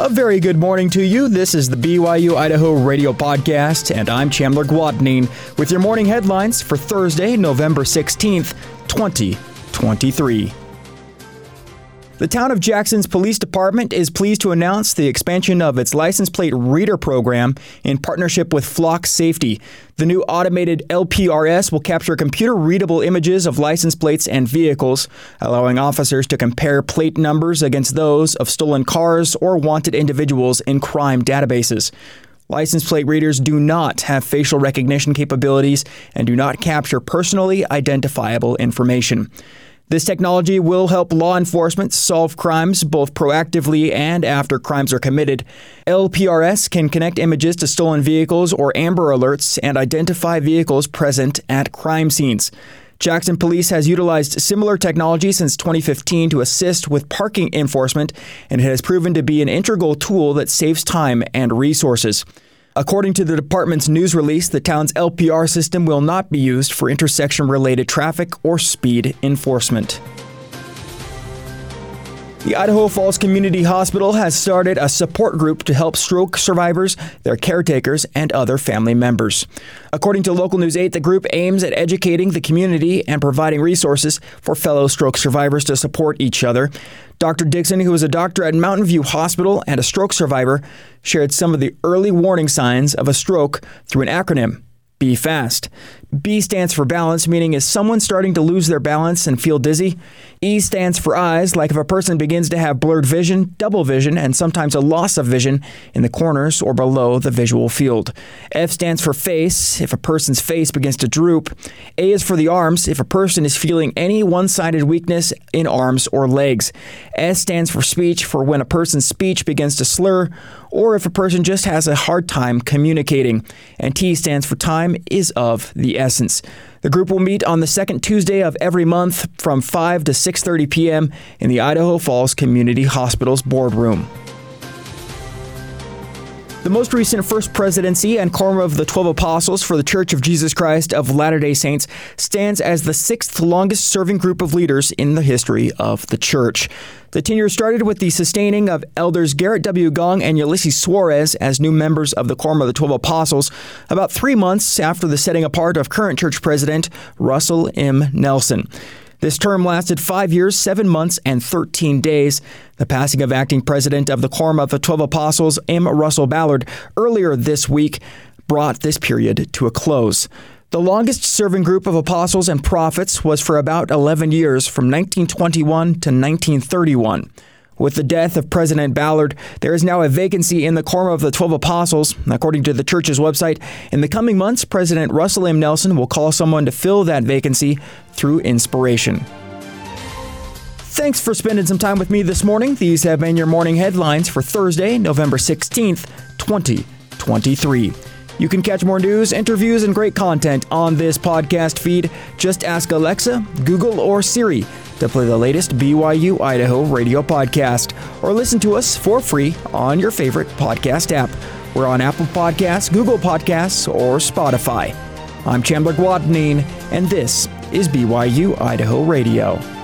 A very good morning to you. This is the BYU Idaho Radio Podcast, and I'm Chandler Guadagnine with your morning headlines for Thursday, November 16th, 2023. The town of Jackson's police department is pleased to announce the expansion of its license plate reader program in partnership with Flock Safety. The new automated LPRS will capture computer readable images of license plates and vehicles, allowing officers to compare plate numbers against those of stolen cars or wanted individuals in crime databases. License plate readers do not have facial recognition capabilities and do not capture personally identifiable information. This technology will help law enforcement solve crimes both proactively and after crimes are committed. LPRS can connect images to stolen vehicles or Amber Alerts and identify vehicles present at crime scenes. Jackson Police has utilized similar technology since 2015 to assist with parking enforcement, and it has proven to be an integral tool that saves time and resources. According to the department's news release, the town's LPR system will not be used for intersection related traffic or speed enforcement. The Idaho Falls Community Hospital has started a support group to help stroke survivors, their caretakers, and other family members. According to Local News 8, the group aims at educating the community and providing resources for fellow stroke survivors to support each other. Dr. Dixon, who is a doctor at Mountain View Hospital and a stroke survivor, shared some of the early warning signs of a stroke through an acronym B fast. B stands for balance, meaning is someone starting to lose their balance and feel dizzy? E stands for eyes, like if a person begins to have blurred vision, double vision, and sometimes a loss of vision in the corners or below the visual field. F stands for face, if a person's face begins to droop. A is for the arms, if a person is feeling any one sided weakness in arms or legs. S stands for speech, for when a person's speech begins to slur, or if a person just has a hard time communicating. And T stands for time is of the essence. The group will meet on the second Tuesday of every month from 5 to 6:30 p.m. in the Idaho Falls Community Hospital's boardroom. The most recent First Presidency and Quorum of the Twelve Apostles for the Church of Jesus Christ of Latter day Saints stands as the sixth longest serving group of leaders in the history of the church. The tenure started with the sustaining of elders Gerrit W. Gong and Ulysses Soares as new members of the Quorum of the Twelve Apostles, about three months after the setting apart of current church president Russell M. Nelson. This term lasted five years, seven months, and 13 days. The passing of acting president of the Quorum of the Twelve Apostles, M. Russell Ballard, earlier this week brought this period to a close. The longest serving group of apostles and prophets was for about 11 years, from 1921 to 1931. With the death of President Ballard, there is now a vacancy in the Quorum of the Twelve Apostles. According to the church's website, in the coming months, President Russell M. Nelson will call someone to fill that vacancy through inspiration. Thanks for spending some time with me this morning. These have been your morning headlines for Thursday, November 16th, 2023. You can catch more news, interviews, and great content on this podcast feed. Just ask Alexa, Google, or Siri to play the latest BYU Idaho radio podcast or listen to us for free on your favorite podcast app. We're on Apple Podcasts, Google Podcasts, or Spotify. I'm Chandler Guadagnine, and this is BYU Idaho Radio.